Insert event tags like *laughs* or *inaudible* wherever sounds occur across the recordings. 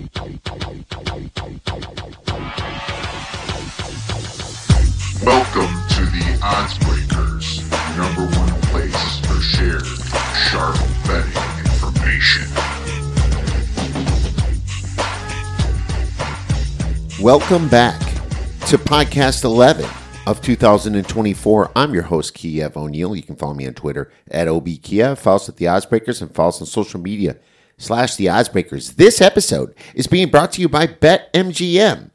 Welcome to the Odds Breakers, number one place for shared sharp betting information. Welcome back to podcast 11 of 2024. I'm your host, Kiev O'Neill. You can follow me on Twitter at OBKiev. Follow us at The Oddsbreakers and follow us on social media slash The Oddsbreakers. This episode is being brought to you by BetMGM.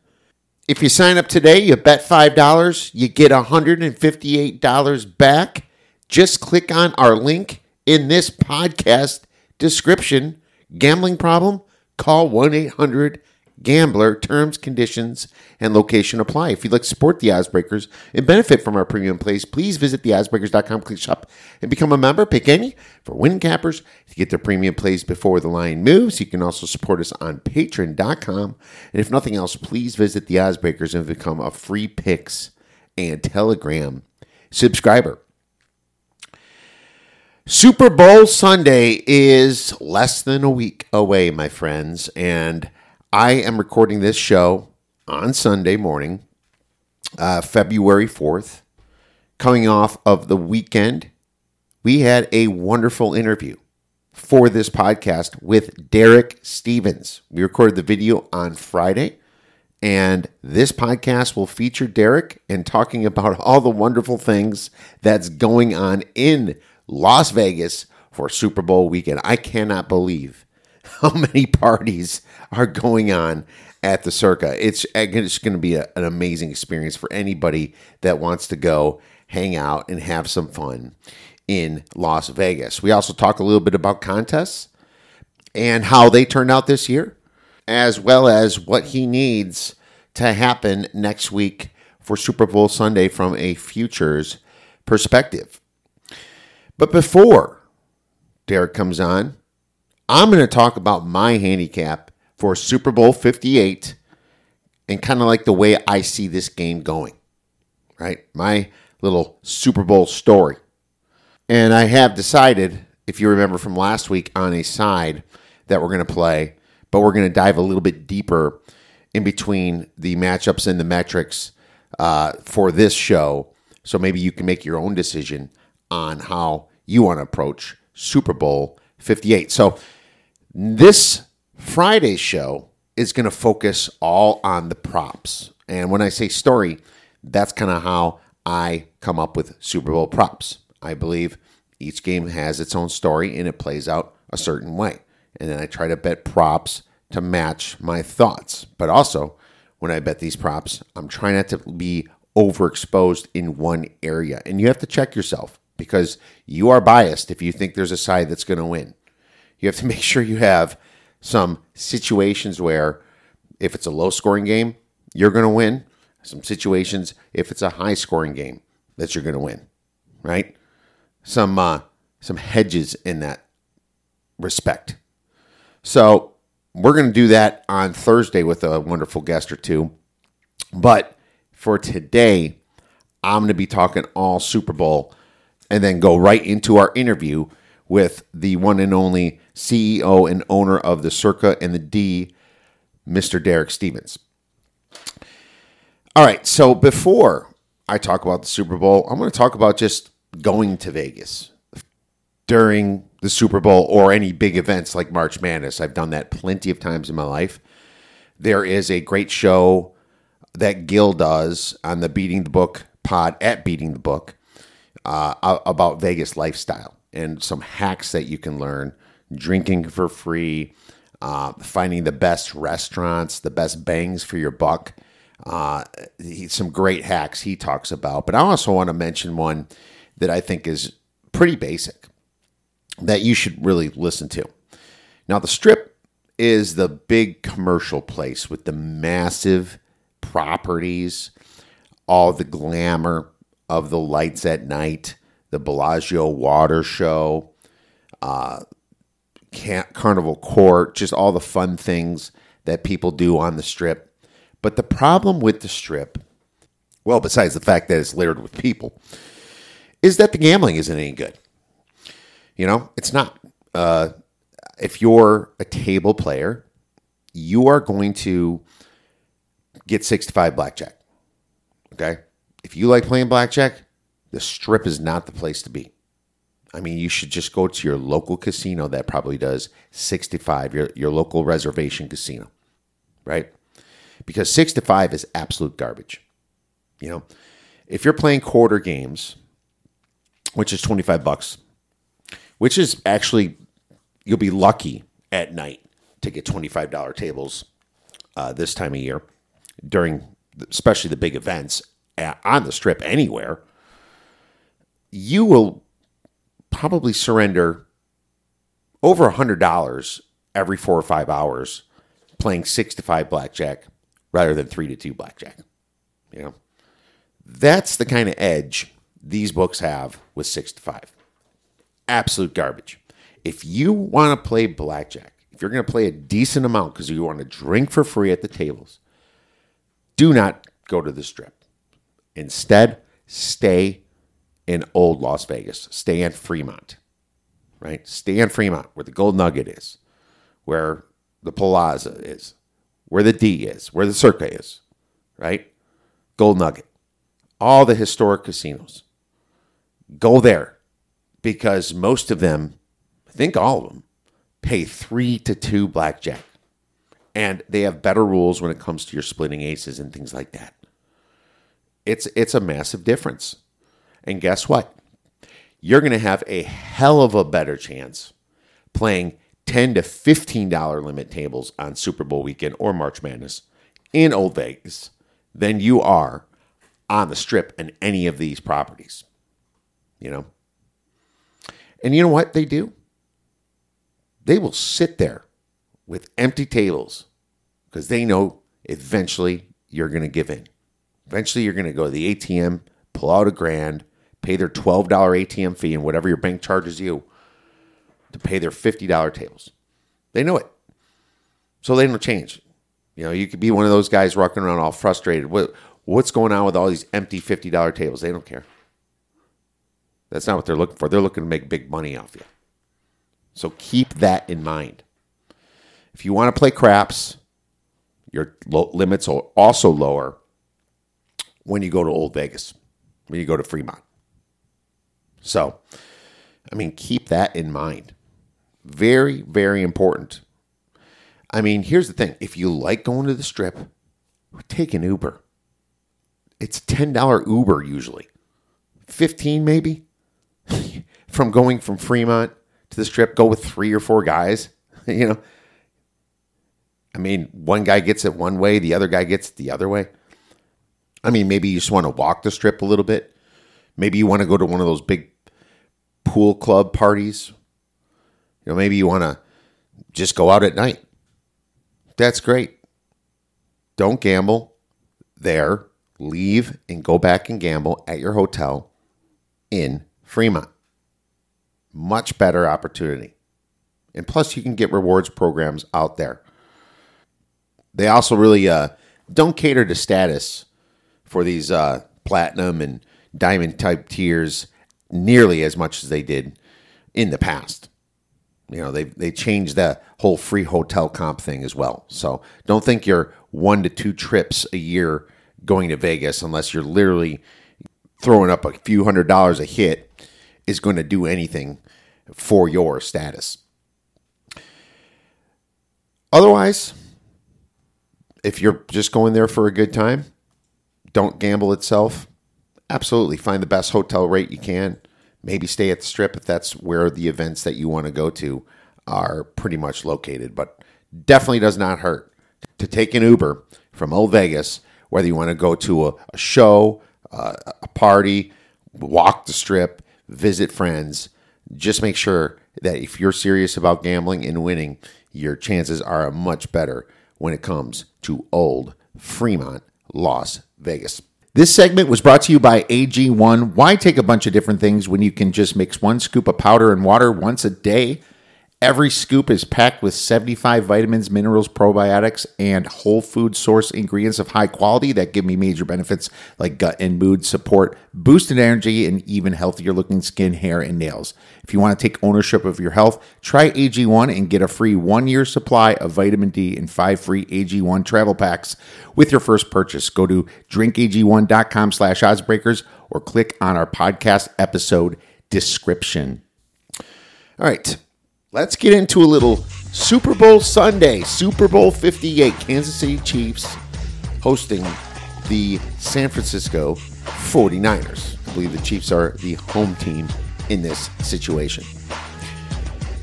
If you sign up today, you bet $5, you get $158 back. Just click on our link in this podcast description. Gambling problem? Call 1 800 Gambler. Terms, conditions, and location apply. If you'd like to support the Oddsbreakers and benefit from our premium plays, please visit theoddsbreakers.com, click shop, and become a member. Pick any for win cappers to get their premium plays before the line moves. You can also support us on patreon.com. And if nothing else, please visit the Oddsbreakers and become a free picks and telegram subscriber. Super Bowl Sunday is less than a week away, my friends, and I am recording this show on Sunday morning, uh, February 4th. Coming off of the weekend, we had a wonderful interview for this podcast with Derek Stevens. We recorded the video on Friday, and this podcast will feature Derek and talking about *laughs* all the wonderful things that's going on in Las Vegas for Super Bowl weekend. I cannot believe *laughs* how many parties are going on at the Circa. It's, it's going to be a, an amazing experience for anybody that wants to go hang out and have some fun in Las Vegas. We also talk a little bit about contests and how they turned out this year, as well as what he needs to happen next week for Super Bowl Sunday from a futures perspective. But before Derek comes on, I'm going to talk about my handicap for Super Bowl 58 and kind of like the way I see this game going, right? My little Super Bowl story. And I have decided, if you remember from last week, on a side that we're going to play, but we're going to dive a little bit deeper in between the matchups and the metrics uh, for this show. So maybe you can make your own decision on how you want to approach Super Bowl 58. So this Friday's show is going to focus all on the props. And when I say story, that's kind of how I come up with Super Bowl props. I believe each game has its own story and it plays out a certain way. And then I try to bet props to match my thoughts. But also, when I bet these props, I'm trying not to be overexposed in one area. And you have to check yourself because you are biased if you think there's a side that's going to win. You have to *laughs* make sure you have some situations where if it's a low scoring game, you're going to win. Some situations if it's a high scoring game that you're going to win, right? Some uh, some hedges in that respect. So we're going to do that on Thursday with a wonderful guest or two. But for today, I'm going to be talking all Super Bowl and then go right into our interview with the one and only CEO and owner of the Circa and the D, Mr. Derek Stevens. All right, so before I talk about the Super Bowl, I'm going to talk about just going to Vegas during the Super Bowl or any big events like March Madness. I've done that plenty of times in my life. There is a great show that Gil does on the Beating the Book pod at Beating the Book uh, about Vegas lifestyle and some hacks that you can learn drinking for free, uh, finding the best restaurants, the best bangs for your buck. Uh, he, some great hacks he talks about. But I also want to mention one that I think is pretty basic that you should really listen to. Now, the strip is the big commercial place with the massive properties, all the glamour of the lights at night, the Bellagio water show, uh, Carnival Court, just all the fun things that people do on the strip. But the problem with the strip, well, besides the fact that it's littered with people, is that the gambling isn't any good. You know, it's not. Uh, if you're a table player, you are going to get 65 blackjack. Okay? If you like playing blackjack, the strip is not the place to be. I mean, you should just go to your local casino that probably does 65, your, your local reservation casino, right? Because 65 is absolute garbage. You know, if you're playing quarter games, which is 25 bucks, which is actually, you'll be lucky at night to get $25 tables uh, this time of year during, especially the big events at, on the strip anywhere. You will probably surrender over $100 every four or five hours playing six to five blackjack rather than three to two blackjack. You know, that's the kind of edge these books have with six to five. Absolute garbage. If you want to play blackjack, if you're going to play a decent amount because you want to drink for free at the tables, do not go to the strip. Instead, stay in old Las Vegas. Stay in Fremont, right? Stay in Fremont where the Gold Nugget is, where the Plaza is, where the D is, where the Circa is, right? Gold Nugget. All the historic casinos. Go there because most of them, I think all of them, pay three to two blackjack. And they have better rules when it comes to your splitting aces and things like that. It's it's a massive difference. And guess what? You're going to have a hell of a better chance playing 10 to $15 limit tables on Super Bowl weekend or March Madness in Old Vegas than you are on the strip and any of these properties. You know? And you know what they do? They will sit there with empty tables because they know eventually you're going to give in. Eventually you're going to go to the ATM, pull out a grand, pay their $12 ATM fee and whatever your bank charges you to pay their $50 tables. They know it. So they don't change. You know, you could be one of those guys walking around all frustrated. What, what's going on with all these empty $50 tables? They don't care. That's not what they're looking for. They're looking to make big money off you. So keep that in mind. If you want to play craps, your limits are also lower when you go to Old Vegas, when you go to Fremont. So, I mean, keep that in mind. Very, very important. I mean, here's the thing if you like going to the strip, take an Uber. It's $10 Uber usually, 15 maybe. *laughs* from going from Fremont to the strip, go with three or four guys. *laughs* you know, I mean, one guy gets it one way, the other guy gets it the other way. I mean, maybe you just want to walk the strip a little bit. Maybe you want to go to one of those big pool club parties. You know, maybe you want to just go out at night. That's great. Don't gamble there. Leave and go back and gamble at your hotel in Fremont. Much better opportunity. And plus, you can get rewards programs out there. They also really uh, don't cater to status for these uh, platinum and diamond type tiers nearly as much as they did in the past. You know, they they changed the whole free hotel comp thing as well. So don't think you're one to two trips a year going to Vegas unless you're literally throwing up a few hundred dollars a hit is going to do anything for your status. Otherwise, if you're just going there for a good time, don't gamble itself. Absolutely. Find the best hotel rate you can. Maybe stay at the strip if that's where the events that you want to go to are pretty much located. But definitely does not hurt to take an Uber from Old Vegas, whether you want to go to a, a show, uh, a party, walk the strip, visit friends. Just make sure that if you're serious about gambling and winning, your chances are much better when it comes to old Fremont, Las Vegas. This segment was brought to you by AG1. Why take a bunch of different things when you can just mix one scoop of powder and water once a day? Every scoop is packed with 75 vitamins, minerals, probiotics, and whole food source ingredients of high quality that give me major benefits like gut and mood support, boosted energy, and even healthier looking skin, hair, and nails. If you want to take ownership of your health, try AG1 and get a free one year supply of vitamin D and five free AG1 travel packs with your first purchase. Go to drinkag1.com slash oddsbreakers or click on our podcast episode description. All right, let's get into a little Super Bowl Sunday, Super Bowl 58, Kansas City Chiefs hosting the San Francisco 49ers. I believe the Chiefs are the home team in this situation.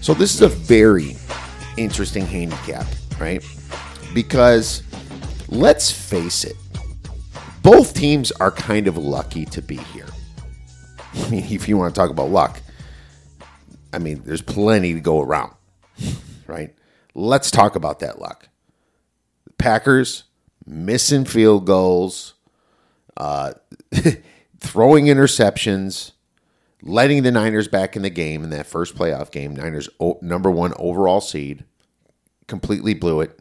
So, this is a very interesting handicap, right? Because let's face it, both teams are kind of lucky to be here. I *laughs* mean, if you want to talk about luck, I mean, there's plenty to go around, right? Let's talk about that luck. The Packers missing field goals, uh, *laughs* throwing interceptions, letting the Niners back in the game in that first playoff game. Niners o- number one overall seed, completely blew it.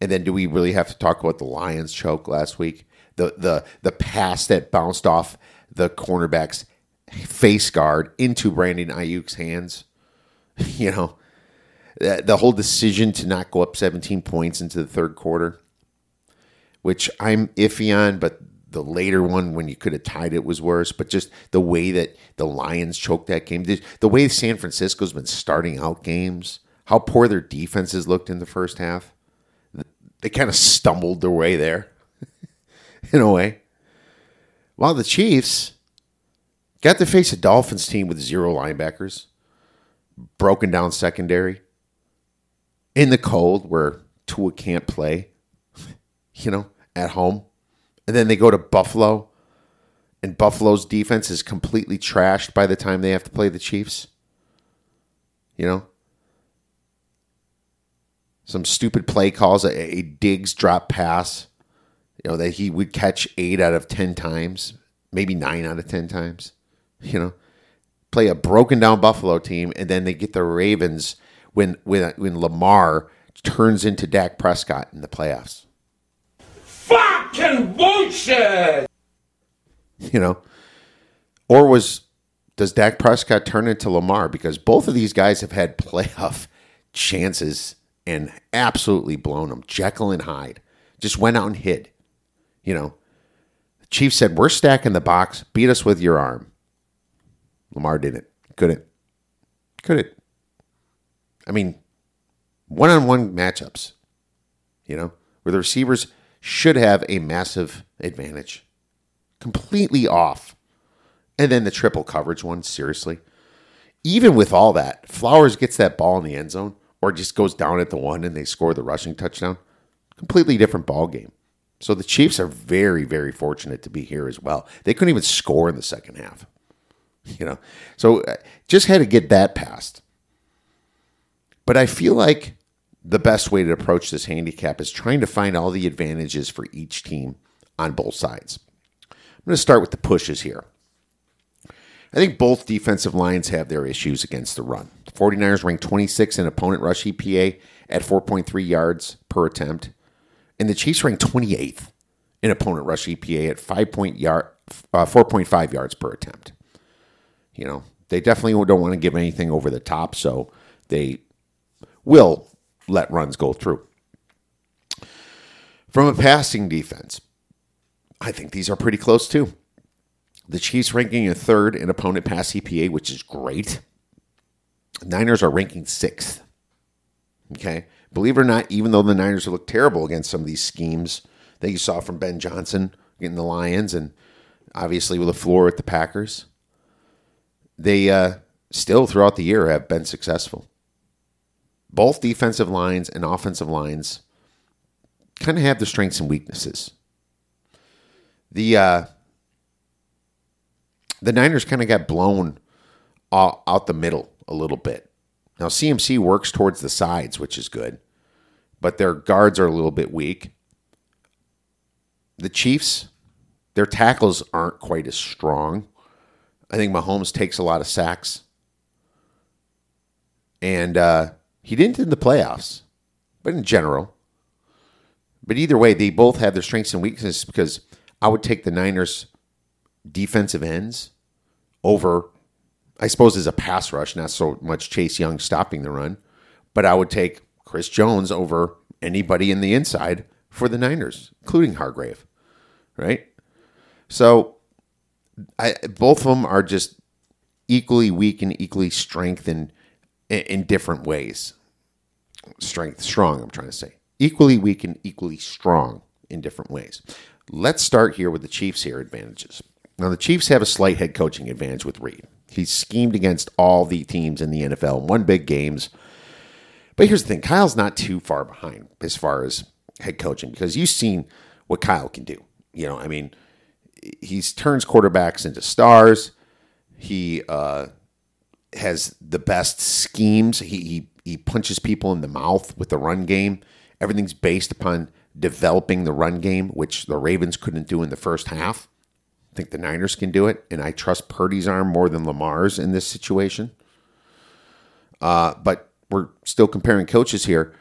And then, do we really have to talk about the Lions choke last week? The the the pass that bounced off the cornerback's face guard into Brandon Aiyuk's hands. *laughs* You know, the, whole decision to not go up 17 points into the third quarter, which I'm iffy on, but the later one when you could have tied it was worse. But just the way that the Lions choked that game, the way San Francisco's been starting out games, how poor their defenses looked in the first half. They kind of stumbled their way there, *laughs* in a way. While the Chiefs got to face a Dolphins team with zero linebackers, broken down secondary, in the cold where Tua can't play, *laughs* you know, at home. And then they go to Buffalo, and Buffalo's defense is completely trashed by the time they have to play the Chiefs. You know? Some stupid play calls, a, a Diggs drop pass, you know, that he would catch eight out of 10 times, maybe nine out of 10 times, you know? Play a broken down Buffalo team, and then they get the Ravens when, when, when Lamar turns into Dak Prescott in the playoffs. Fucking bullshit! you know or was does Dak Prescott turn into Lamar because both of these guys have had *laughs* playoff chances and absolutely blown them Jekyll and Hyde just went out and hid you know the Chiefs said we're stacking the box beat us with your arm Lamar didn't couldn't couldn't I mean one-on-one matchups you know where the receivers should have a massive advantage completely off. And then the triple coverage one, seriously. Even with all that, Flowers gets that ball in the end zone or just goes down at the one and they score the rushing touchdown. Completely different ball game. So the Chiefs are very, very fortunate to be here as well. They couldn't even score in the second half. You know, so uh, just had to get that passed. But I feel like the best way to approach this handicap is trying to find all the advantages for each team on both sides. I'm going to start with the pushes here. I think both defensive lines have their issues against the run. The 49ers rank 26 in opponent rush EPA at 4.3 yards per attempt, and the Chiefs rank 28th in opponent rush EPA at 5 point yard, uh, 4.5 yards per attempt. You know, they definitely don't want to give anything over the top, so they will let runs go through. From a passing defense, I think these are pretty close too. The Chiefs ranking a third in opponent pass EPA, which is great. Niners are ranking sixth. Okay. Believe it or not, even though the Niners look terrible against some of these schemes that you saw from Ben Johnson getting the Lions and obviously with the floor at the Packers, they uh, still throughout the year have been successful. Both defensive lines and offensive lines kind of have the strengths and weaknesses the uh, the Niners kind of got blown out the middle a little bit. Now CMC works towards the sides, which is good, but their guards are a little bit weak. The Chiefs, their tackles aren't quite as strong. I think Mahomes takes a lot of sacks, and uh, He didn't in the playoffs, but in general. But either way, they both have their strengths and weaknesses because I would take the Niners defensive ends over, I suppose, as a pass rush, not so much Chase Young stopping the run, but I would take Chris Jones over anybody in the inside for the Niners, including Hargrave, right? So I, both of them are just equally weak and equally strength in, in different ways. Strength, strong, I'm trying to say. Equally weak and equally strong in different ways. Let's start here with the Chiefs' here advantages. Now, the Chiefs have a slight head coaching advantage with Reid. He's schemed against all the teams in the NFL, won big games. But here's the thing Kyle's not too far behind as far as head coaching because you've seen what Kyle can do. You know, I mean, he turns quarterbacks into stars. He uh, has the best schemes. He, he he punches people in the mouth with the run game. Everything's based upon developing the run game, which the Ravens couldn't do in the first half. I think the Niners can do it, and I trust Purdy's arm more than Lamar's in this situation. Uh, but we're still comparing coaches here.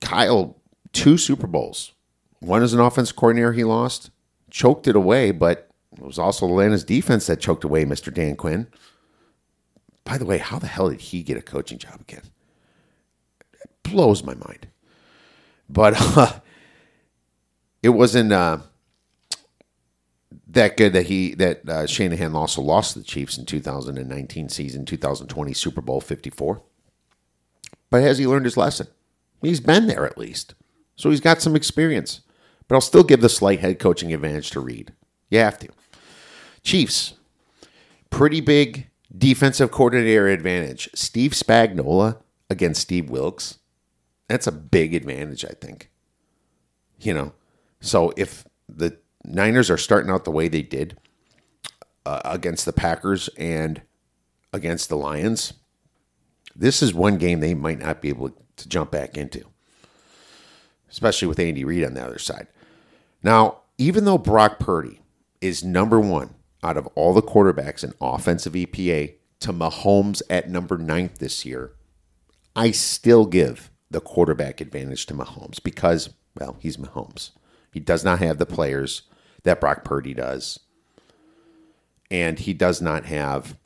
Kyle, two Super Bowls. One as an offense coordinator, he lost, choked it away, but it was also Atlanta's defense that choked away Mr. Dan Quinn. By the way, how the hell did he get a coaching job again? It blows my mind. But *laughs* uh, it wasn't uh, that good that he that uh, Shanahan also lost to the Chiefs in 2019 season, 2020 Super Bowl 54. But has he learned his lesson? He's been there at least, so he's got some experience. But I'll still give the slight head coaching advantage to Reid. You have to. Chiefs, pretty big defensive coordinator advantage. Steve Spagnuolo against Steve Wilks. That's a big advantage, I think. You know, so if the Niners are starting out the way they did uh, against the Packers and against the Lions, this is one game they might not be able to jump back into, especially with Andy Reid on the other side. Now, even though Brock Purdy is number one out of all the quarterbacks in offensive EPA to Mahomes at number ninth this year, I still give the quarterback advantage to Mahomes because, well, he's Mahomes. He does not have the players that Brock Purdy does. And he does not have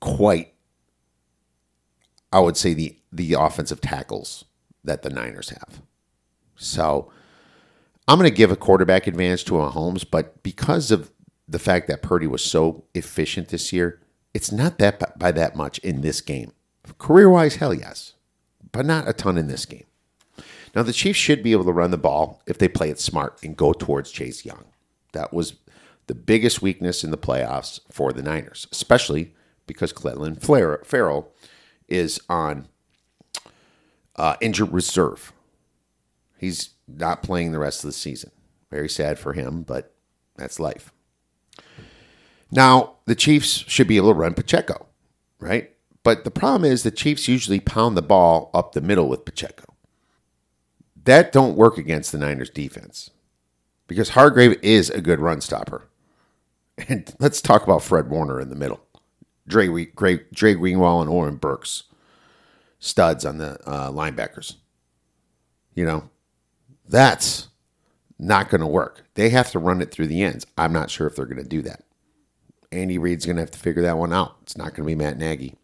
quite, I would say, the, the offensive tackles that the Niners have. So I'm going to give a quarterback advantage to Mahomes, but because of the fact that Purdy was so efficient this year, it's not that by that much in this game. Career wise, hell yes, but not a ton in this game. Now, the Chiefs should be able to run the ball if they play it smart and go towards Chase Young. That was the biggest weakness in the playoffs for the Niners, especially because Clelin Ferrell is on uh, injured reserve. He's not playing the rest of the season. Very sad for him, but that's life. Now, the Chiefs should be able to run Pacheco, right? But the problem is the Chiefs usually pound the ball up the middle with Pacheco. That don't work against the Niners defense because Hargrave is a good run stopper. And let's talk about Fred Warner in the middle. Dre, Dre, Dre Greenlaw and Oren Burks, studs on the uh, linebackers. You know, that's not going to work. They have to run it through the ends. I'm not sure if they're going to do that. Andy Reid's going to have to figure that one out. It's not going to be Matt Nagy.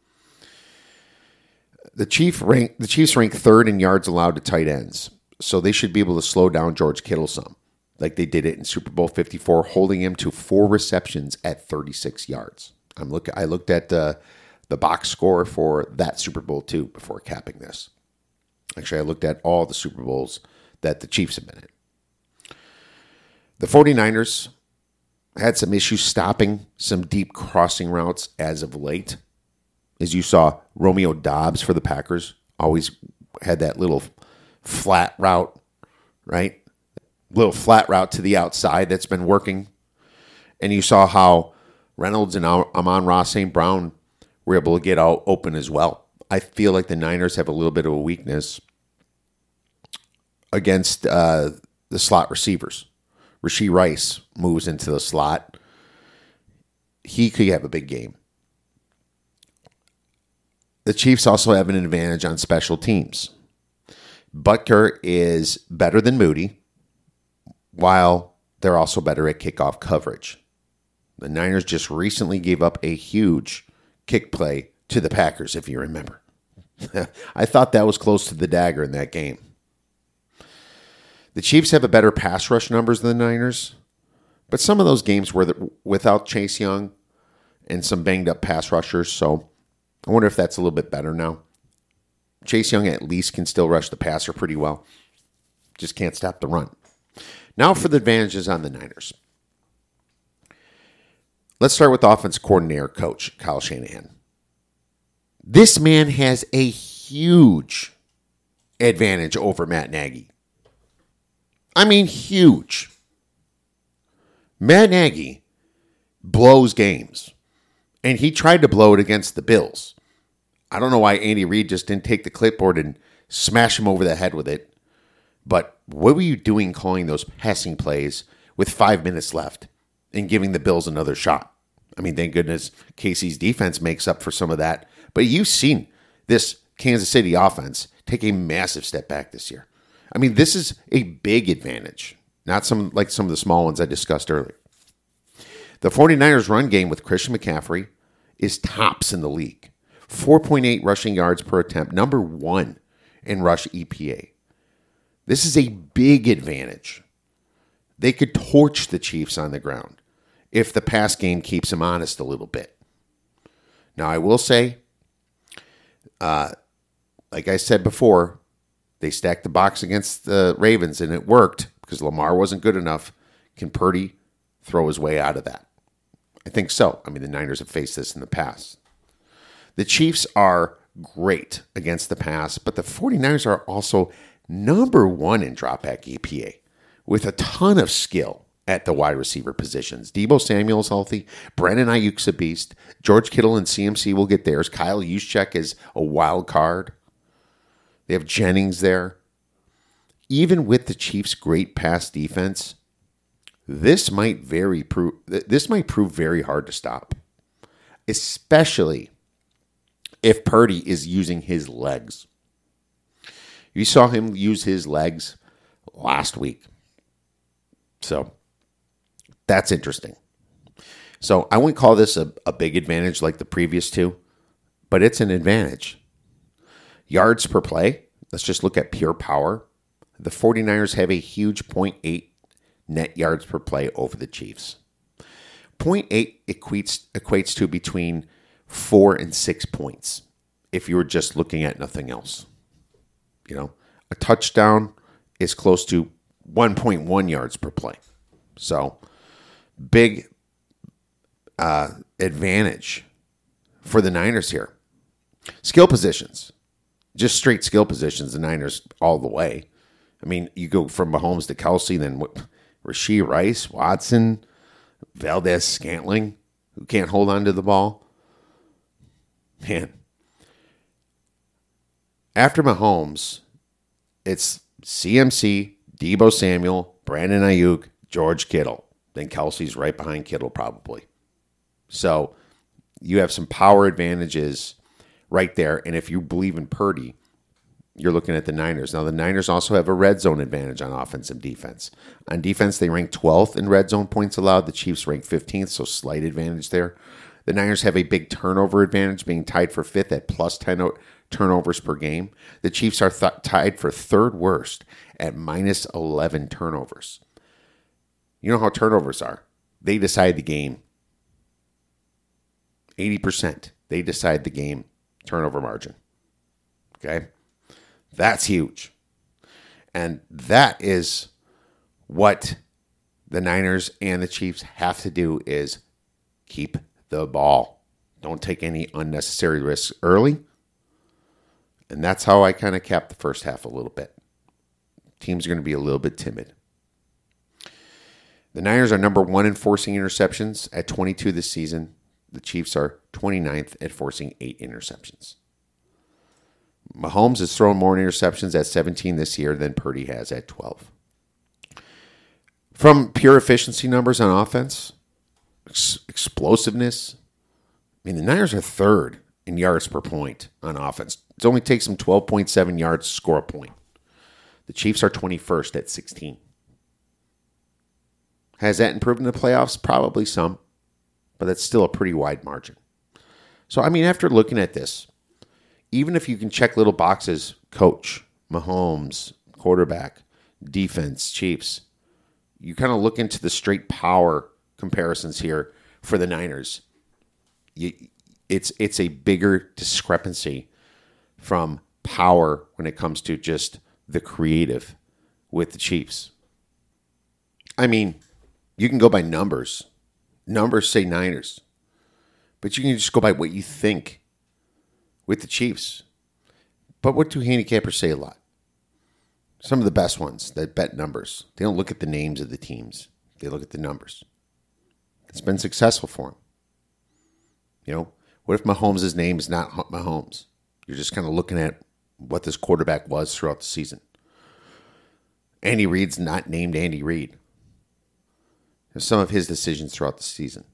The Chief rank the Chiefs rank third in yards allowed to tight ends so they should be able to slow down George Kittle some, like they did it in Super Bowl 54, holding him to four receptions at 36 yards. I'm look. I looked at the the box score for that Super Bowl too before capping this. Actually, I looked at all the Super Bowls that the Chiefs have been in. The 49ers had some issues stopping some deep crossing routes as of late. As you saw, Romeo Doubs for the Packers always had that little flat route, right? Little flat route to the outside that's been working. And you saw how Reynolds and Amon-Ra St. Brown were able to get out open as well. I feel like the Niners have a little bit of a weakness against uh, the slot receivers. Rashee Rice moves into the slot. He could have a big game. the Chiefs also have an advantage on special teams. Butker is better than Moody, while they're also better at kickoff coverage. The Niners just recently gave up a huge kick play to the Packers, if you remember. *laughs* I thought that was close to the dagger in that game. The Chiefs have a better pass rush numbers than the Niners, but some of those games were the, without Chase Young and some banged up pass rushers, so I wonder if that's a little bit better now. Chase Young at least can still rush the passer pretty well, just can't stop the run. Now for the advantages on the Niners. Let's start with offense coordinator coach Kyle Shanahan. This man has a huge advantage over Matt Nagy. I mean, huge. Matt Nagy blows games, and he tried to blow it against the Bills. I don't know why Andy Reid just didn't take the clipboard and smash him over the head with it. But what were you doing calling those passing plays with five minutes left and giving the Bills another shot? I mean, thank goodness KC's defense makes up for some of that. But you've seen this Kansas City offense take a massive step back this year. I mean, this is a big advantage, not some like some of the small ones I discussed earlier. The 49ers run game with Christian McCaffrey is tops in the league. 4.8 rushing yards per attempt, number 1 in rush EPA. This is a big advantage. They could torch the Chiefs on the ground if the pass game keeps them honest a little bit. Now, I will say, uh, like I said before, they stacked the box against the Ravens and it worked because Lamar wasn't good enough. Can Purdy throw his way out of that? I think so. I mean, the Niners have faced this in the past. The Chiefs are great against the pass, but the 49ers are also number one in dropback EPA with a ton of skill at the wide receiver positions. Deebo Samuel's healthy. Brandon Aiyuk's a beast. George Kittle and CMC will get theirs. Kyle Juszczyk is a wild card. They have Jennings there. Even with the Chiefs' great pass defense, this might very prove this might prove very hard to stop, especially if Purdy is using his legs. You saw him use his legs last week. So that's interesting. So I wouldn't call this a, a big advantage like the previous two, but it's an advantage. Yards per play, let's just look at pure power. The 49ers have a huge 0.8 net yards per play over the Chiefs. 0.8 equates, equates to between four and six points if you were just looking at nothing else. You know, a touchdown is close to 1.1 yards per play. So, big uh, advantage for the Niners here. Skill positions, just straight skill positions, the Niners all the way. I mean, you go from Mahomes to Kelce, then what, Rashee Rice, Watson, Valdes-Scantling, who can't hold on to the ball. Man, after Mahomes, it's CMC, Deebo Samuel, Brandon Aiyuk, George Kittle. Then Kelce's right behind Kittle, probably. So you have some power advantages right there. And if you believe in Purdy, you're looking at the Niners. Now, the Niners also have a red zone advantage on offense and defense. On defense, they rank 12th in red zone points allowed. The Chiefs rank 15th, so slight advantage there. The Niners have a big turnover advantage, being tied for fifth at plus 10 turnovers per game. The Chiefs are th- tied for third worst at minus 11 turnovers. You know how turnovers are. They decide the game. 80%. They decide the game turnover margin. Okay? That's huge. And that is what the Niners and the Chiefs have to do is keep the ball. Don't take any unnecessary risks early. And that's how I kind of capped the first half a little bit. Teams are going to be a little bit timid. The Niners are number one in forcing interceptions at 22 this season. The Chiefs are 29th at forcing eight interceptions. Mahomes has thrown more interceptions at 17 this year than Purdy has at 12. From pure efficiency numbers on offense, ex- explosiveness, I mean, the Niners are third in yards per point on offense. It only takes them 12.7 yards to score a point. The Chiefs are 21st at 16. Has that improved in the playoffs? Probably some, but that's still a pretty wide margin. So, I mean, after looking at this, even if you can check little boxes, coach, Mahomes, quarterback, defense, Chiefs, you kind of look into the straight power comparisons here for the Niners. You, it's it's a bigger discrepancy from power when it comes to just the creative with the Chiefs. I mean, you can go by numbers. Numbers say Niners. But you can just go by what you think with the Chiefs. But what do handicappers say a lot? Some of the best ones that bet numbers. They don't look at the names of the teams. They look at the numbers. It's been successful for them. You know, what if Mahomes' name is not Mahomes? You're just kind of looking at what this quarterback was throughout the season. Andy Reid's not named Andy Reid. Some of his decisions throughout the season.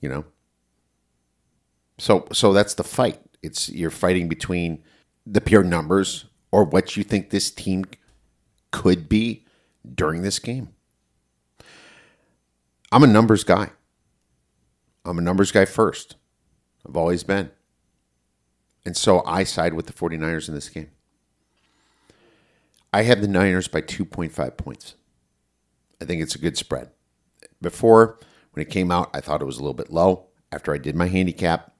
You know? So so that's the fight. It's you're fighting between the pure numbers or what you think this team could be during this game. I'm a numbers guy. I'm a numbers guy first. I've always been. And so I side with the 49ers in this game. I have the Niners by 2.5 points. I think it's a good spread. Before, when it came out, I thought it was a little bit low. After I did my handicap,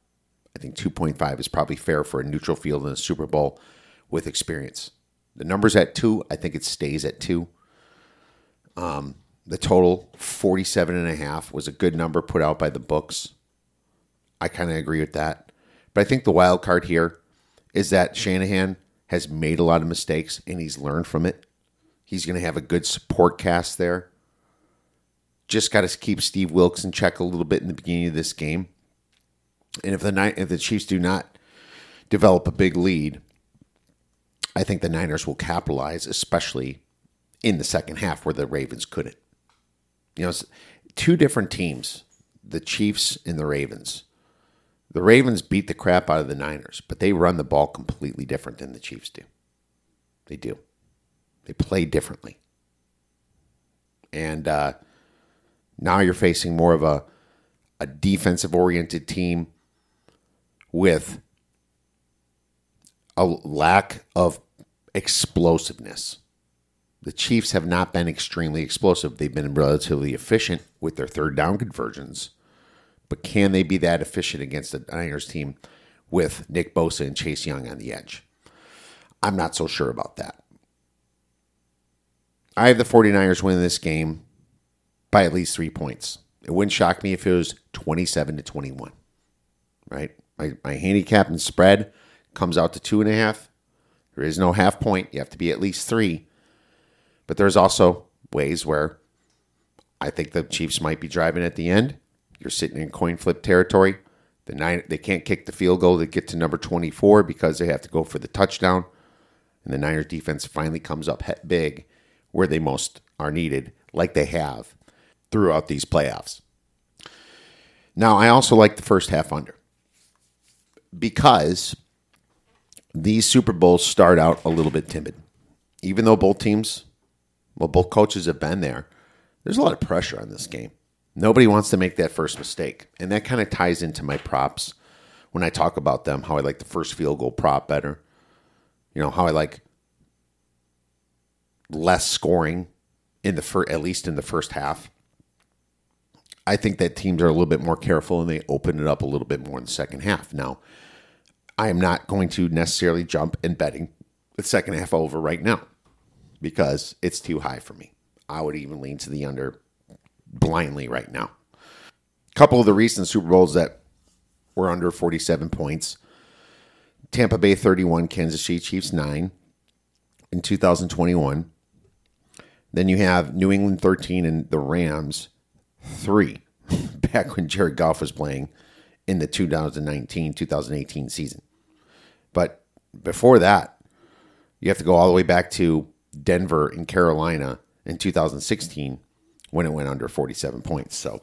I think 2.5 is probably fair for a neutral field in a Super Bowl with experience. The number's at two. I think it stays at two. Um, the total, 47 and a half, was a good number put out by the books. I kind of agree with that. But I think the wild card here is that Shanahan has made a lot of mistakes and he's learned from it. He's going to have a good support cast there. Just got to keep Steve Wilks in check a little bit in the beginning of this game. And if the night if the Chiefs do not develop a big lead, I think the Niners will capitalize, especially in the second half where the Ravens couldn't. You know, two different teams, the Chiefs and the Ravens. The Ravens beat the crap out of the Niners, but they run the ball completely different than the Chiefs do. They do. They play differently. And uh, now you're facing more of a, a defensive oriented team with a lack of explosiveness. The Chiefs have not been extremely explosive. They've been relatively efficient with their third down conversions. But can they be that efficient against the Niners team with Nick Bosa and Chase Young on the edge? I'm not so sure about that. I have the 49ers winning this game by at least three points. It wouldn't shock me if it was 27 to 21. Right? My, my handicap and spread comes out to two and a half. There is no half point. You have to be at least three. But there's also ways where I think the Chiefs might be driving at the end. You're sitting in coin flip territory. The nine they can't kick the field goal to get to number 24 because they have to go for the touchdown. And the Niners defense finally comes up big where they most are needed, like they have throughout these playoffs. Now, I also like the first half under because these Super Bowls start out a little bit timid. Even though both teams, well, both coaches have been there, there's a lot of pressure on this game. Nobody wants to make that first mistake. And that kind of ties into my props when I talk about them, how I like the first field goal prop better. You know, how I like less scoring in the first, at least in the first half. I think that teams are a little bit more careful and they open it up a little bit more in the second half. Now, I am not going to necessarily jump in betting the second half over right now because it's too high for me. I would even lean to the under blindly right now. A couple of the recent Super Bowls that were under 47 points Tampa Bay 31, Kansas City Chiefs 9 in 2021. Then you have New England 13 and the Rams 3 *laughs* back when Jared Goff was playing in the 2019 2018 season. But before that, you have to go all the way back to Denver and Carolina in 2016 when it went under 47 points. So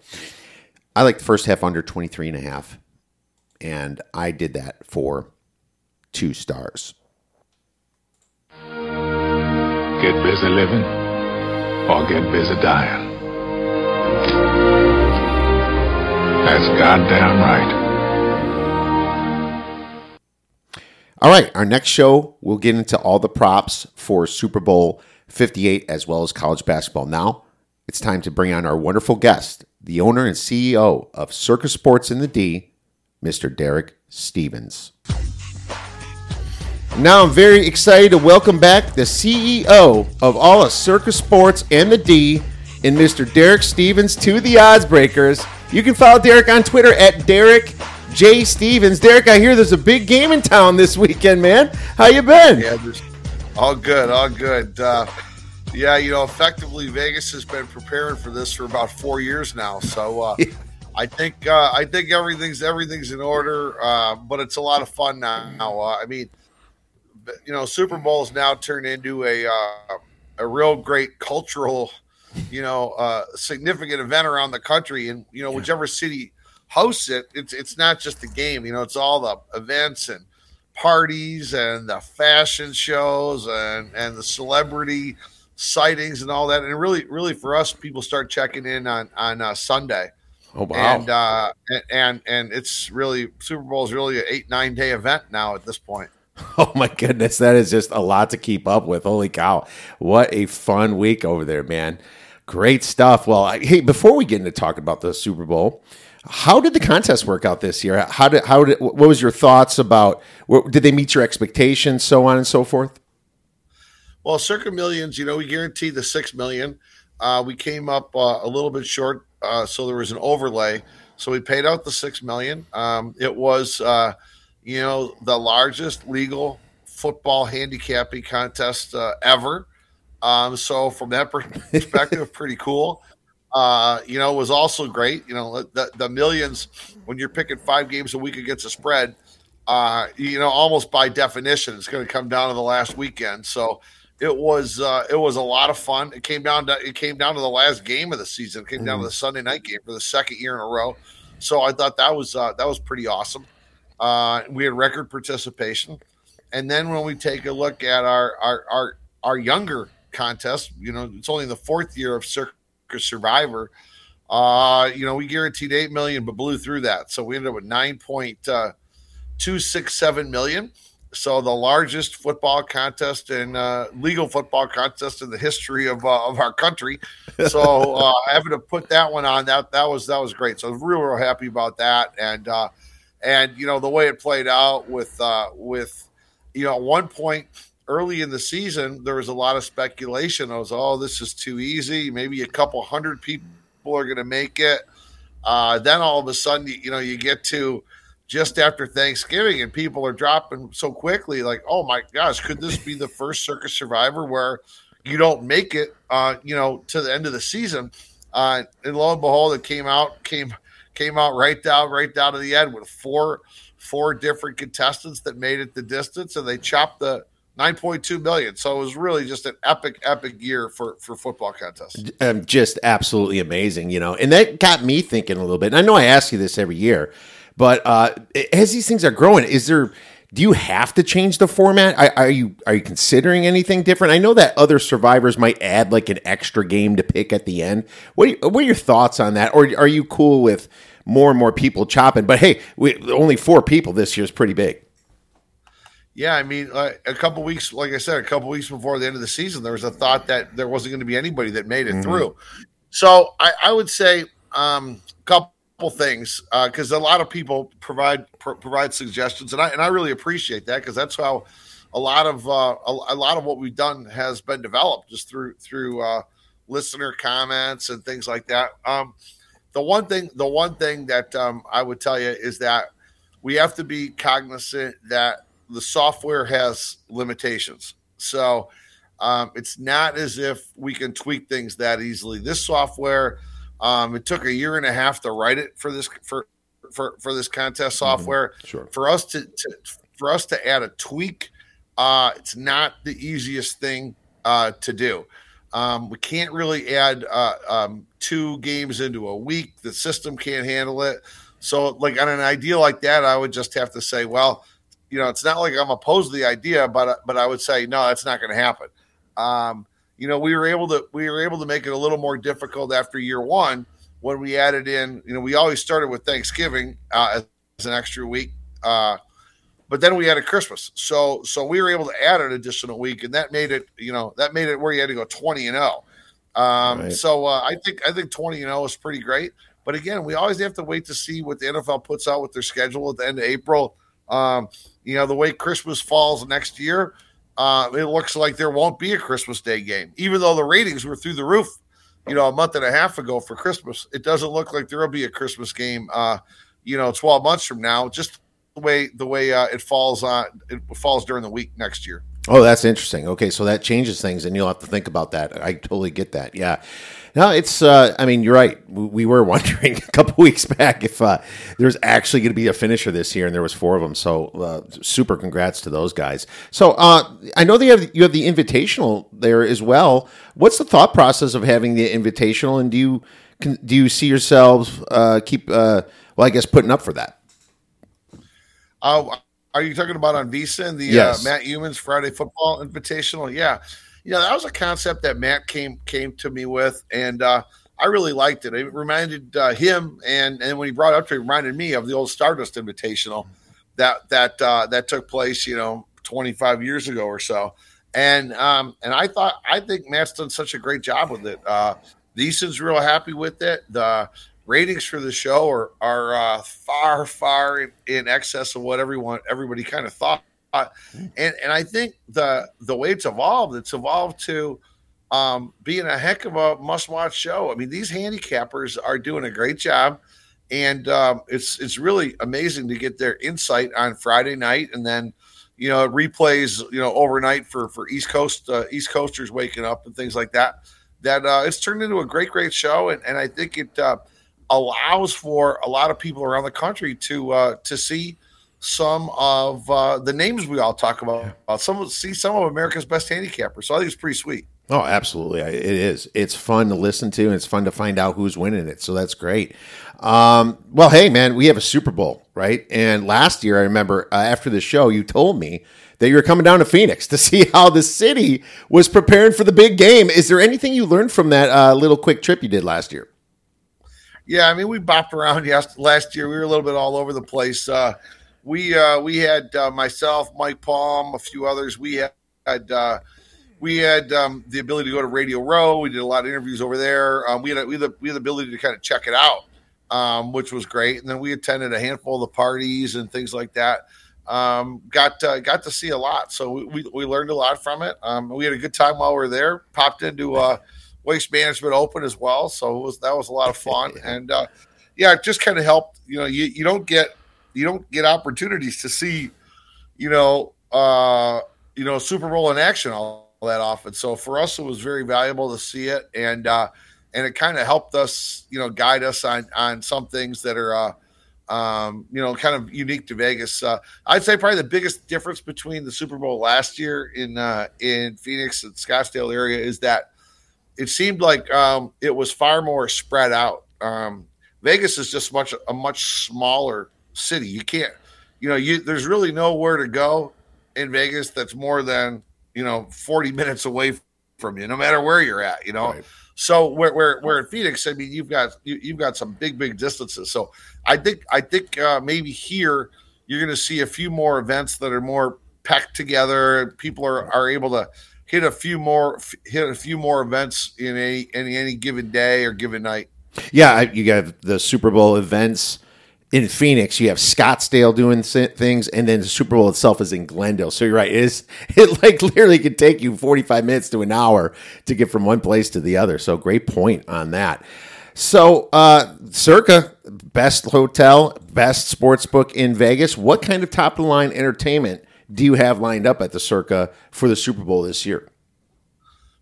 I like the first half under 23 and a half. and I did that for two stars. Get busy living or get busy dying. That's goddamn right. All right, our next show, we'll get into all the props for Super Bowl 58 as well as college basketball. Now, it's time to bring on our wonderful guest, the owner and CEO of Circa Sports in the D, Mr. Derek Stevens. Now, I'm very excited to welcome back the CEO of all of Circa Sports and the D, and Mr. Derek Stevens to the Odds Breakers. You can follow Derek on Twitter at Derek J. Stevens. Derek, I hear there's a big game in town this weekend, man. How you been? Yeah, all good, all good. Uh, yeah, you know, effectively Vegas has been preparing for this for about four years now. So uh, *laughs* I think uh, I think everything's everything's in order, uh, but it's a lot of fun now. Uh, I mean, you know, Super Bowl Bowl's now turned into a uh, a real great cultural, you know, uh, significant event around the country, and you know, whichever city hosts it, it's it's not just the game. You know, it's all the events and parties and the fashion shows and and the celebrity sightings and all that. And really, really for us, people start checking in on on uh, Sunday. Oh wow! And, uh, and and and it's really Super Bowl is really an eight nine day event now at this point. *laughs* Oh my goodness, that is just a lot to keep up with. Holy cow. What a fun week over there, man. Great stuff. Well, I, hey, before we get into talking about the Super Bowl, how did the contest work out this year? How did how did what was your thoughts about what, did they meet your expectations so on and so forth? Well, Circa Millions, you know, we guaranteed the 6 million. Uh, we came up uh, a little bit short, uh, so there was an overlay. So we paid out the 6 million. Um, it was uh, you know, the largest legal football handicapping contest uh, ever. Um, so from that *laughs* perspective, pretty cool. Uh, you know, it was also great. You know, the, the millions when you're picking five games a week against a spread. Uh, you know, almost by definition, it's going to come down to the last weekend. So it was uh, it was a lot of fun. It came down to it came down to the last game of the season. It came mm-hmm. down to mm-hmm. the Sunday night game for the second year in a row. So I thought that was uh, that was pretty awesome. Uh, we had record participation, and then when we take a look at our our our, our younger contest, you know, it's only the fourth year of Circa Survivor. Uh, you know, we guaranteed eight million, but blew through that, so we ended up with nine point uh, two six seven million. So the largest football contest and uh, legal football contest in the history of, uh, of our country. *laughs* So uh, having to put that one on that that was that was great. So I was real real happy about that. And uh, and you know the way it played out with uh, with you know at one point early in the season there was a lot of speculation. I was oh this is too easy. Maybe a couple hundred people are going to make it. Uh, then all of a sudden you, you know you get to just after Thanksgiving and people are dropping so quickly. Like oh my gosh, could this be the first Circa Survivor where you don't make it? Uh, you know to the end of the season. Uh, and lo and behold, it came out came came out right down, right down to the end with four four different contestants that made it the distance, and they chopped the 9.2 million. So it was really just an epic, epic year for for football contests. Um, just absolutely amazing, you know. And that got me thinking a little bit. And I know I ask you this every year, but uh, as these things are growing, is there do you have to change the format? Are, are, you are you considering anything different? I know that other survivors might add like an extra game to pick at the end. What are, you, what are your thoughts on that? Or are you cool with more and more people chopping? But hey, we, only four people this year is pretty big. Yeah, I mean, uh, a couple weeks, like I said, a couple weeks before the end of the season, there was a thought that there wasn't going to be anybody that made it mm-hmm. through. So I, I would say um, a couple things because uh, a lot of people provide pr- provide suggestions, and I and I really appreciate that because that's how a lot of uh, a, a, lot of what we've done has been developed just through through uh, listener comments and things like that. Um, the one thing the one thing that um, I would tell you is that we have to be cognizant that the software has limitations. So um, it's not as if we can tweak things that easily. This software um, it took a year and a half to write it for this for for for this contest mm-hmm. software. Mm-hmm. Sure. For us to, to, for us to add a tweak, uh, it's not the easiest thing uh, to do. Um, we can't really add uh, um, two games into a week. The system can't handle it. So, like on an idea like that, I would just have to say, well, you know, it's not like I'm opposed to the idea, but but I would say no, that's not going to happen. Um, you know, we were able to we were able to make it a little more difficult after year one when we added in. You know, we always started with Thanksgiving uh, as an extra week. Uh, but then we added Christmas, so so we were able to add an additional week, and that made it you know that made it where you had to go twenty and zero. Oh. Um, right. So uh, I think I think twenty and zero oh is pretty great. But again, we always have to wait to see what the NFL puts out with their schedule at the end of April. Um, you know, the way Christmas falls next year, uh, it looks like there won't be a Christmas Day game, even though the ratings were through the roof. You know, a month and a half ago for Christmas, it doesn't look like there will be a Christmas game. Uh, you know, twelve months from now, just the way the way uh, it falls on it falls during the week next year. Oh, that's interesting. Okay, so that changes things, and you'll have to think about that. I totally get that. Yeah. No, it's. Uh, I mean, you're right. We were *laughs* wondering a couple weeks back if uh, there's actually going to be a finisher this year, and there was four of them. So, uh, super congrats to those guys. So, uh, I know they have you have the invitational there as well. What's the thought process of having the invitational, and do you do you see yourselves uh, keep? Uh, well, I guess putting up for that. Uh, are you talking about on VSiN the uh, yes. uh, Matt Youmans Friday Football Invitational? Yeah, you know that was a concept that Matt came came to me with, and uh, I really liked it. It reminded uh, him, and and when he brought it up to, me, it reminded me of the old Stardust Invitational that that uh, that took place, you know, 25 years ago or so. And um, and I thought I think Matt's done such a great job with it. Uh, real happy with it. The ratings for the show are are uh, far far in, in, excess of what everyone everybody kind of thought and and I think the the way it's evolved it's evolved to um, being a heck of a must watch show. I mean these handicappers are doing a great job. And um, it's it's really amazing to get their insight on Friday night and then you know replays you know overnight for for East Coast uh, East Coasters waking up and things like that that uh, it's turned into a great great show. And, and I think it uh, allows for a lot of people around the country to uh, to see some of uh, the names we all talk about. Yeah. Some see some of America's best handicappers. So I think it's pretty sweet. Oh, absolutely, it is. It's fun to listen to, and it's fun to find out who's winning it. So that's great. Um, well, hey, man, we have a Super Bowl, right? And last year, I remember uh, after the show, you told me that you were coming down to Phoenix *laughs* to see how the city was preparing for the big game. Is there anything you learned from that uh, little quick trip you did last year? Yeah, I mean, we bopped around *laughs* yes, last year. We were a little bit all over the place. Uh, we uh, we had uh, myself, Mike Palm, a few others. We had uh, we had um, the ability to go to Radio Row. We did a lot of interviews over there. Um, we had a, we had the, we had the ability to kind of check it out, um, which was great. And then we attended a handful of the parties and things like that. Um, got uh, got to see a lot, so we, we, we learned a lot from it. Um, we had a good time while we were there. Popped into uh, Waste Management Open as well. So was, that was a lot of fun, *laughs* and uh, yeah, it just kind of helped. You know, you, you don't get you don't get opportunities to see, you know, uh, you know, Super Bowl in action all that often. So for us, it was very valuable to see it, and uh, and it kind of helped us, you know, guide us on on some things that are. Uh, um, you know, kind of unique to Vegas. Uh, I'd say probably the biggest difference between the Super Bowl last year in uh, in Phoenix and Scottsdale area is that it seemed like um, it was far more spread out. Um, Vegas is just much a much smaller city. You can't, you know, you there's really nowhere to go in Vegas that's more than you know 40 minutes away from you, no matter where you're at. You know, right. so where where where in Phoenix, I mean, you've got you, have got some big big distances. So I think I think uh, maybe here you're going to see a few more events that are more packed together. People are are able to hit a few more hit a few more events in any any any given day or given night. Yeah, you got the Super Bowl events in Phoenix. You have Scottsdale doing things, and then the Super Bowl itself is in Glendale. So you're right; it, is, *laughs* it like literally could take you 45 minutes to an hour to get from one place to the other. So great point on that. So, uh, Circa, best hotel, best sports book in Vegas. What kind of top of the line entertainment do you have lined up at the Circa for the Super Bowl this year?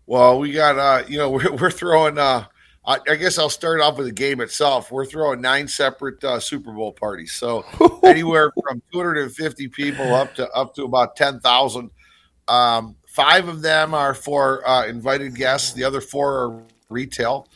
Well, we got uh, you know *laughs* we're, we're throwing. Uh, I, I, guess I'll start off with the game itself. We're throwing nine separate uh, Super Bowl parties, so *laughs* anywhere from 250 people up to up to about 10,000. Um, five of them are for uh, invited guests. The other four are retail.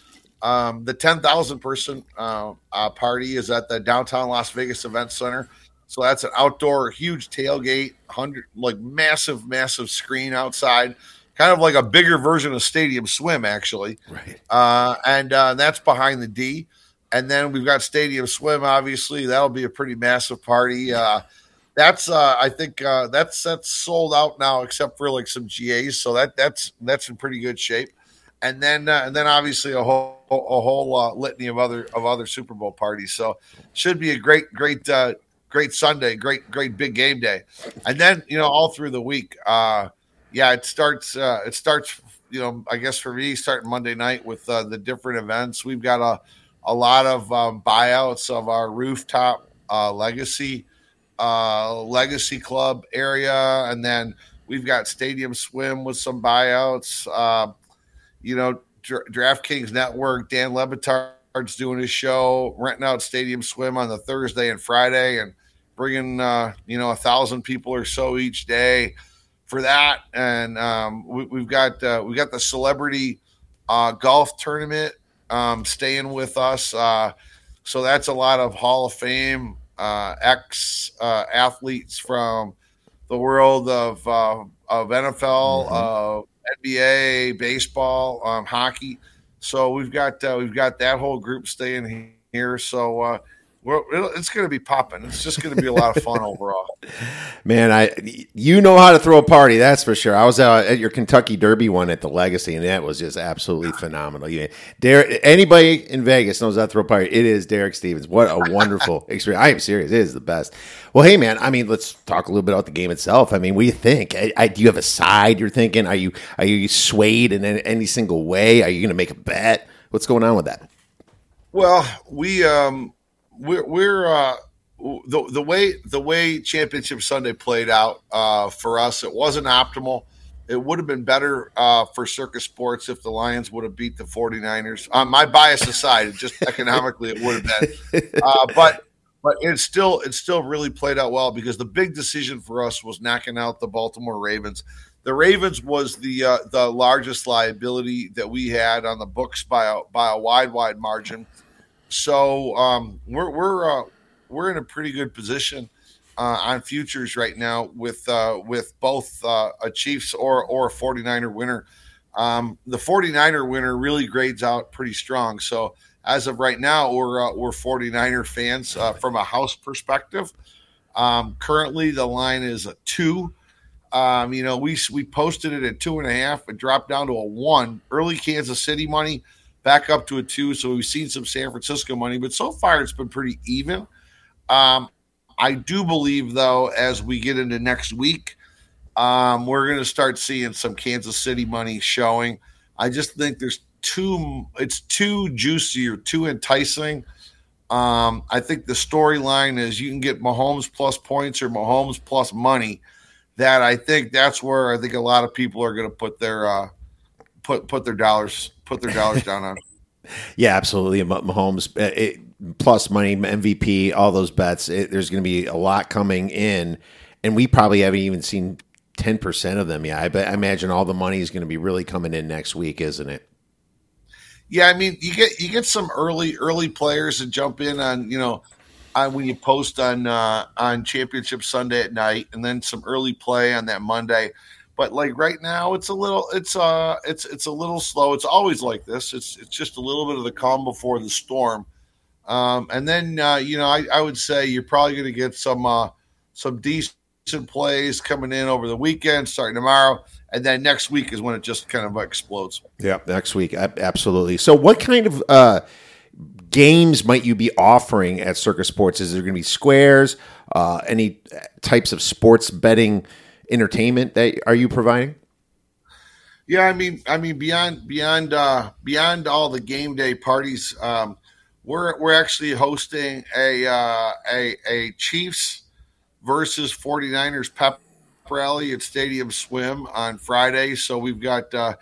Um, the 10,000 person uh, uh, party is at the downtown Las Vegas Event Center. So that's an outdoor, huge tailgate, hundred like massive, massive screen outside, kind of like a bigger version of Stadium Swim, actually. Right. Uh, and uh, that's behind the D. And then we've got Stadium Swim. Obviously, that'll be a pretty massive party. Uh, that's uh, I think uh, that's that's sold out now, except for like some GAs. So that that's that's in pretty good shape. And then uh, and then obviously a whole a whole uh, litany of other of other Super Bowl parties. So should be a great great uh, great Sunday, great great big game day. And then you know all through the week, uh, yeah, it starts uh, it starts you know I guess for me starting Monday night with uh, the different events. We've got a a lot of um, buyouts of our rooftop uh, legacy uh, legacy club area, and then we've got Stadium Swim with some buyouts. Uh, you know, Dra- DraftKings Network, Dan Le Batard's doing his show, renting out Stadium Swim on the Thursday and Friday, and bringing uh, you know a thousand people or so each day for that. And um, we, have got uh, we got the celebrity uh, golf tournament um, staying with us. Uh, so that's a lot of Hall of Fame uh, ex uh, athletes from the world of uh, of NFL, mm-hmm. NBA, baseball, um, hockey. So we've got uh, we've got that whole group staying here. So uh, well, it's going to be popping. It's just going to be a lot of fun *laughs* overall. Man, I you know how to throw a party, that's for sure. I was out at your Kentucky Derby one at the Legacy, and that was just absolutely *laughs* phenomenal. You, Derek, anybody in Vegas knows how to throw a party. It is Derek Stevens. What a wonderful *laughs* experience! I am serious. It is the best. Well, hey, man. I mean, let's talk a little bit about the game itself. I mean, what do you think? I, I, do you have a side you're thinking? Are you are you swayed in any, any single way? Are you going to make a bet? What's going on with that? Well, we um we're we're uh, the the way the way Championship Sunday played out uh, for us, it wasn't optimal. It would have been better uh, for Circa Sports if the Lions would have beat the 49ers. Uh, my bias aside, just economically, it would have been. Uh, but but it still it still really played out well because the big decision for us was knocking out the Baltimore Ravens. The Ravens was the uh, the largest liability that we had on the books by a, by a wide wide margin. So um, we're we're uh, we're in a pretty good position uh, on futures right now with uh, with both uh, a Chiefs or or a 49er winner. Um, the 49er winner really grades out pretty strong. So as of right now, we're uh, we're 49er fans uh, from a house perspective. Um, currently, the line is a two. Um, you know, we we posted it at two and a half. It dropped down to a one. Early Kansas City money back up to a two. So we've seen some San Francisco money, but so far it's been pretty even. Um, I do believe, though, as we get into next week, um, we're going to start seeing some Kansas City money showing. I just think there's too, it's too juicy or too enticing. Um, I think the storyline is you can get Mahomes plus points or Mahomes plus money. That I think that's where I think a lot of people are going to put their uh, put put their dollars put their dollars down on. *laughs* Yeah, absolutely. Mahomes uh, it, plus money, MVP, all those bets. It, there's going to be a lot coming in, and we probably haven't even seen ten percent of them yet. I, bet, I imagine all the money is going to be really coming in next week, isn't it? Yeah, I mean, you get you get some early early players to jump in on you know on when you post on uh, on Championship Sunday at night, and then some early play on that Monday. But like right now, it's a little, it's uh, it's it's a little slow. It's always like this. It's it's just a little bit of the calm before the storm. Um, and then uh, you know, I, I would say you're probably going to get some uh, some decent plays coming in over the weekend, starting tomorrow, and then next week is when it just kind of explodes. Yeah, next week, absolutely. So, what kind of uh, games might you be offering at Circa Sports? Is there going to be squares? Uh, any types of sports betting? Entertainment that are you providing? Yeah, I mean, I mean beyond beyond uh, beyond all the game day parties, um, we're we're actually hosting a uh, a a Chiefs versus 49ers pep rally at Stadium Swim on Friday. So we've got uh,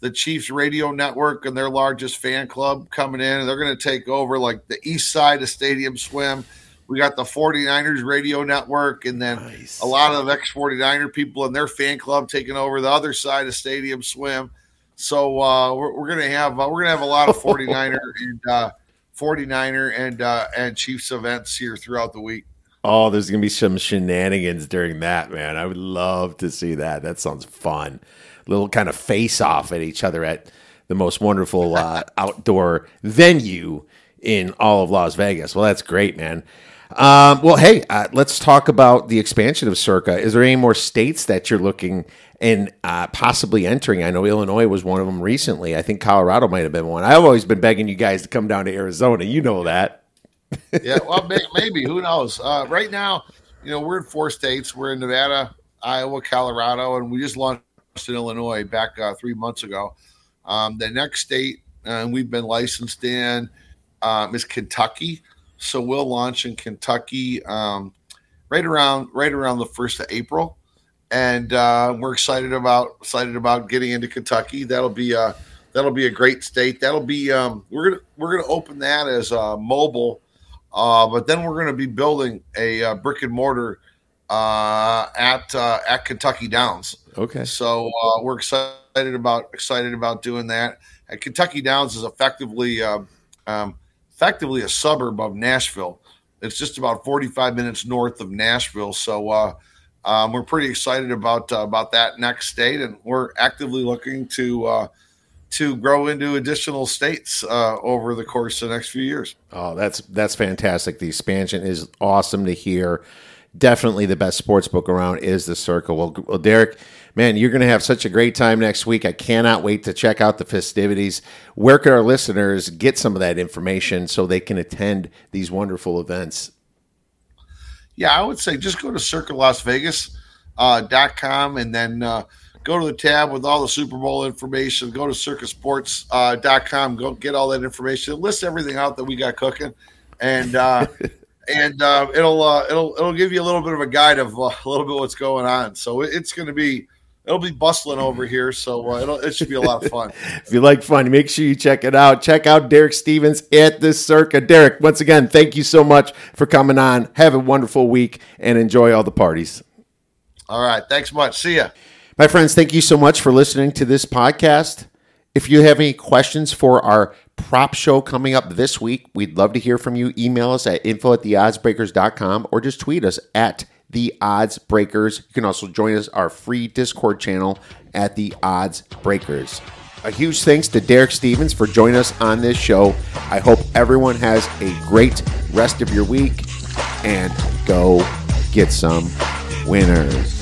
the Chiefs radio network and their largest fan club coming in, and they're going to take over like the east side of Stadium Swim we got the 49ers radio network, and then nice. a lot of ex 49er people and their fan club taking over the other side of Stadium Swim. So uh, we're, we're gonna have uh, we're gonna have a lot of *laughs* 49er and uh, 49er and uh, and Chiefs events here throughout the week. Oh, there's gonna be some shenanigans during that, man. I would love to see that. That sounds fun. Little kind of face off at each other at the most wonderful uh, *laughs* outdoor venue in all of Las Vegas. Well, that's great, man. Um, well, hey, uh, let's talk about the expansion of Circa. Is there any more states that you're looking and uh, possibly entering? I know Illinois was one of them recently. I think Colorado might have been one. I've always been begging you guys to come down to Arizona. You know that. yeah, well, may, maybe who knows? Uh, right now, you know, we're in four states. We're in Nevada, Iowa, Colorado, and we just launched in Illinois back uh, three months ago. Um, the next state uh, we've been licensed in um, is Kentucky, so we'll launch in Kentucky um, right around right around the first of April, and uh, we're excited about excited about getting into Kentucky. That'll be a that'll be a great state. That'll be um, we're gonna we're gonna open that as a mobile uh, but then we're going to be building a uh, brick and mortar uh, at uh, at Kentucky Downs. Okay. So uh, we're excited about excited about doing that. And Kentucky Downs is effectively um, um, effectively a suburb of Nashville. It's just about 45 minutes north of Nashville. So uh, um, we're pretty excited about about that next state, and we're actively looking to to grow into additional states uh, over the course of the next few years. Oh, that's that's fantastic. The expansion is awesome to hear. Definitely the best sports book around is the Circa. Well, well Derek, man, you're going to have such a great time next week. I cannot wait to check out the festivities. Where can our listeners get some of that information so they can attend these wonderful events? Yeah, I would say just go to circalasvegas.com uh, .com and then uh, go to the tab with all the Super Bowl information. Go to circasports.com. Uh, go get all that information. It lists everything out that we got cooking, and uh, *laughs* and uh, it'll uh, it'll it'll give you a little bit of a guide of uh, a little bit what's going on. So it's going to be. It'll be bustling over *laughs* here, so uh, it'll, it should be a lot of fun. if you like fun, make sure you check it out. Check out Derek Stevens at the Circa. Derek, once again, thank you so much for coming on. Have a wonderful week and enjoy all the parties. All right. Thanks much. See ya. My friends, thank you so much for listening to this podcast. If you have any questions for our prop show coming up this week, we'd love to hear from you. Email us at info at theoddsbreakers.com or just tweet us at the odds breakers. You can also join us our free Discord channel at the odds breakers. A huge thanks to Derek Stevens for joining us on this show. I hope everyone has a great rest of your week and go get some winners.